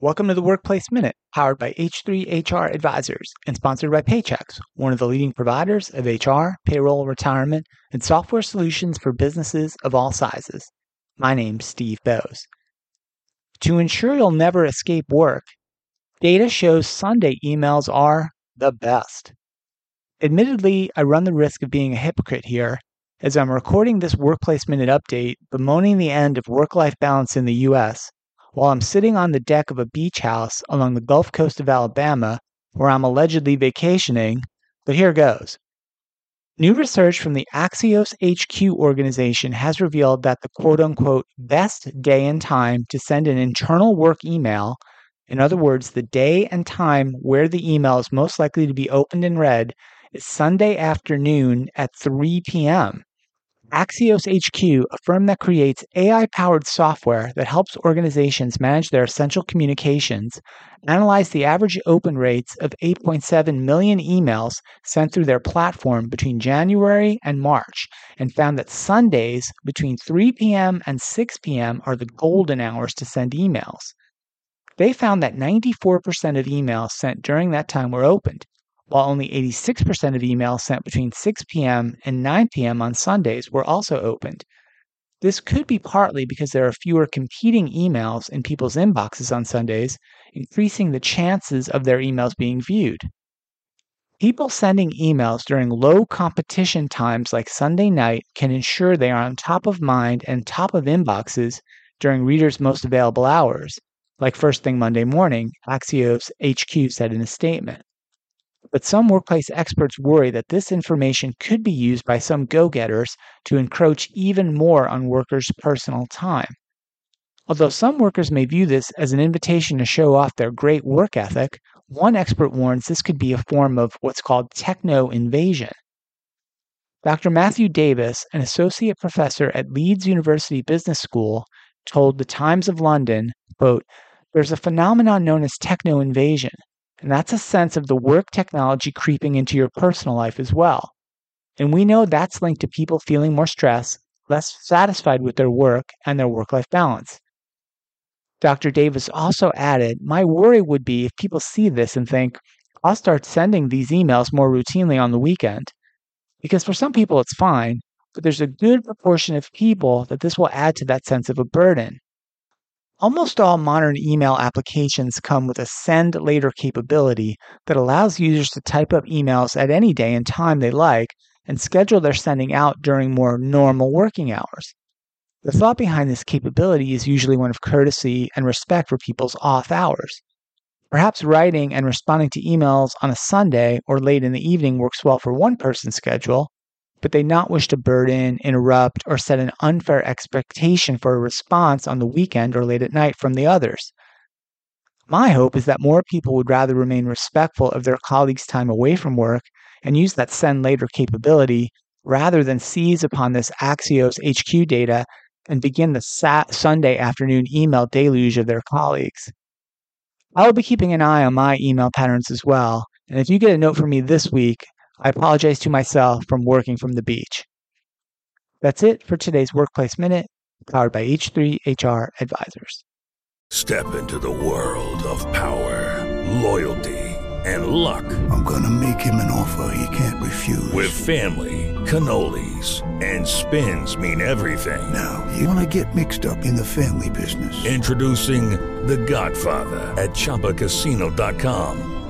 Welcome to the Workplace Minute, powered by H3HR Advisors and sponsored by Paychex, one of the leading providers of HR, payroll, retirement, and software solutions for businesses of all sizes. My name's Steve Boese. To ensure you'll never escape work, data shows Sunday emails are the best. Admittedly, I run the risk of being a hypocrite here, as I'm recording this Workplace Minute update bemoaning the end of work life balance in the U.S while I'm sitting on the deck of a beach house along the Gulf Coast of Alabama where I'm allegedly vacationing, but here goes. New research from the Axios HQ organization has revealed that the quote unquote best day and time to send an internal work email, in other words, the day and time where the email is most likely to be opened and read, is Sunday afternoon at 3 p.m. Axios HQ, a firm that creates AI powered software that helps organizations manage their essential communications, analyzed the average open rates of 8.7 million emails sent through their platform between January and March and found that Sundays between 3 p.m. and 6 p.m. are the golden hours to send emails. They found that 94% of emails sent during that time were opened, while only 86% of emails sent between 6 p.m. and 9 p.m. on Sundays were also opened. This could be partly because there are fewer competing emails in people's inboxes on Sundays, increasing the chances of their emails being viewed. People sending emails during low competition times like Sunday night can ensure they are on top of mind and top of inboxes during readers' most available hours, like first thing Monday morning, Axios HQ said in a statement. But some workplace experts worry that this information could be used by some go getters to encroach even more on workers' personal time. Although some workers may view this as an invitation to show off their great work ethic, one expert warns this could be a form of what's called techno invasion. Dr. Matthew Davis, an associate professor at Leeds University Business School, told the Times of London, quote, There's a phenomenon known as techno invasion and that's a sense of the work technology creeping into your personal life as well. And we know that's linked to people feeling more stress, less satisfied with their work, and their work life balance. Dr. Davis also added, My worry would be if people see this and think, I'll start sending these emails more routinely on the weekend. Because for some people it's fine, but there's a good proportion of people that this will add to that sense of a burden. Almost all modern email applications come with a send later capability that allows users to type up emails at any day and time they like and schedule their sending out during more normal working hours. The thought behind this capability is usually one of courtesy and respect for people's off hours. Perhaps writing and responding to emails on a Sunday or late in the evening works well for one person's schedule, but they not wish to burden, interrupt, or set an unfair expectation for a response on the weekend or late at night from the others. My hope is that more people would rather remain respectful of their colleagues' time away from work and use that send later capability rather than seize upon this Axios HQ data and begin the sat- Sunday afternoon email deluge of their colleagues. I will be keeping an eye on my email patterns as well, and if you get a note from me this week, I apologize to myself from working from the beach. That's it for today's Workplace Minute, powered by H3HR Advisors. Step into the world of power, loyalty, and luck. I'm going to make him an offer he can't refuse. With family, cannolis, and spins mean everything. Now, you want to get mixed up in the family business. Introducing The Godfather at ChumbaCasino.com.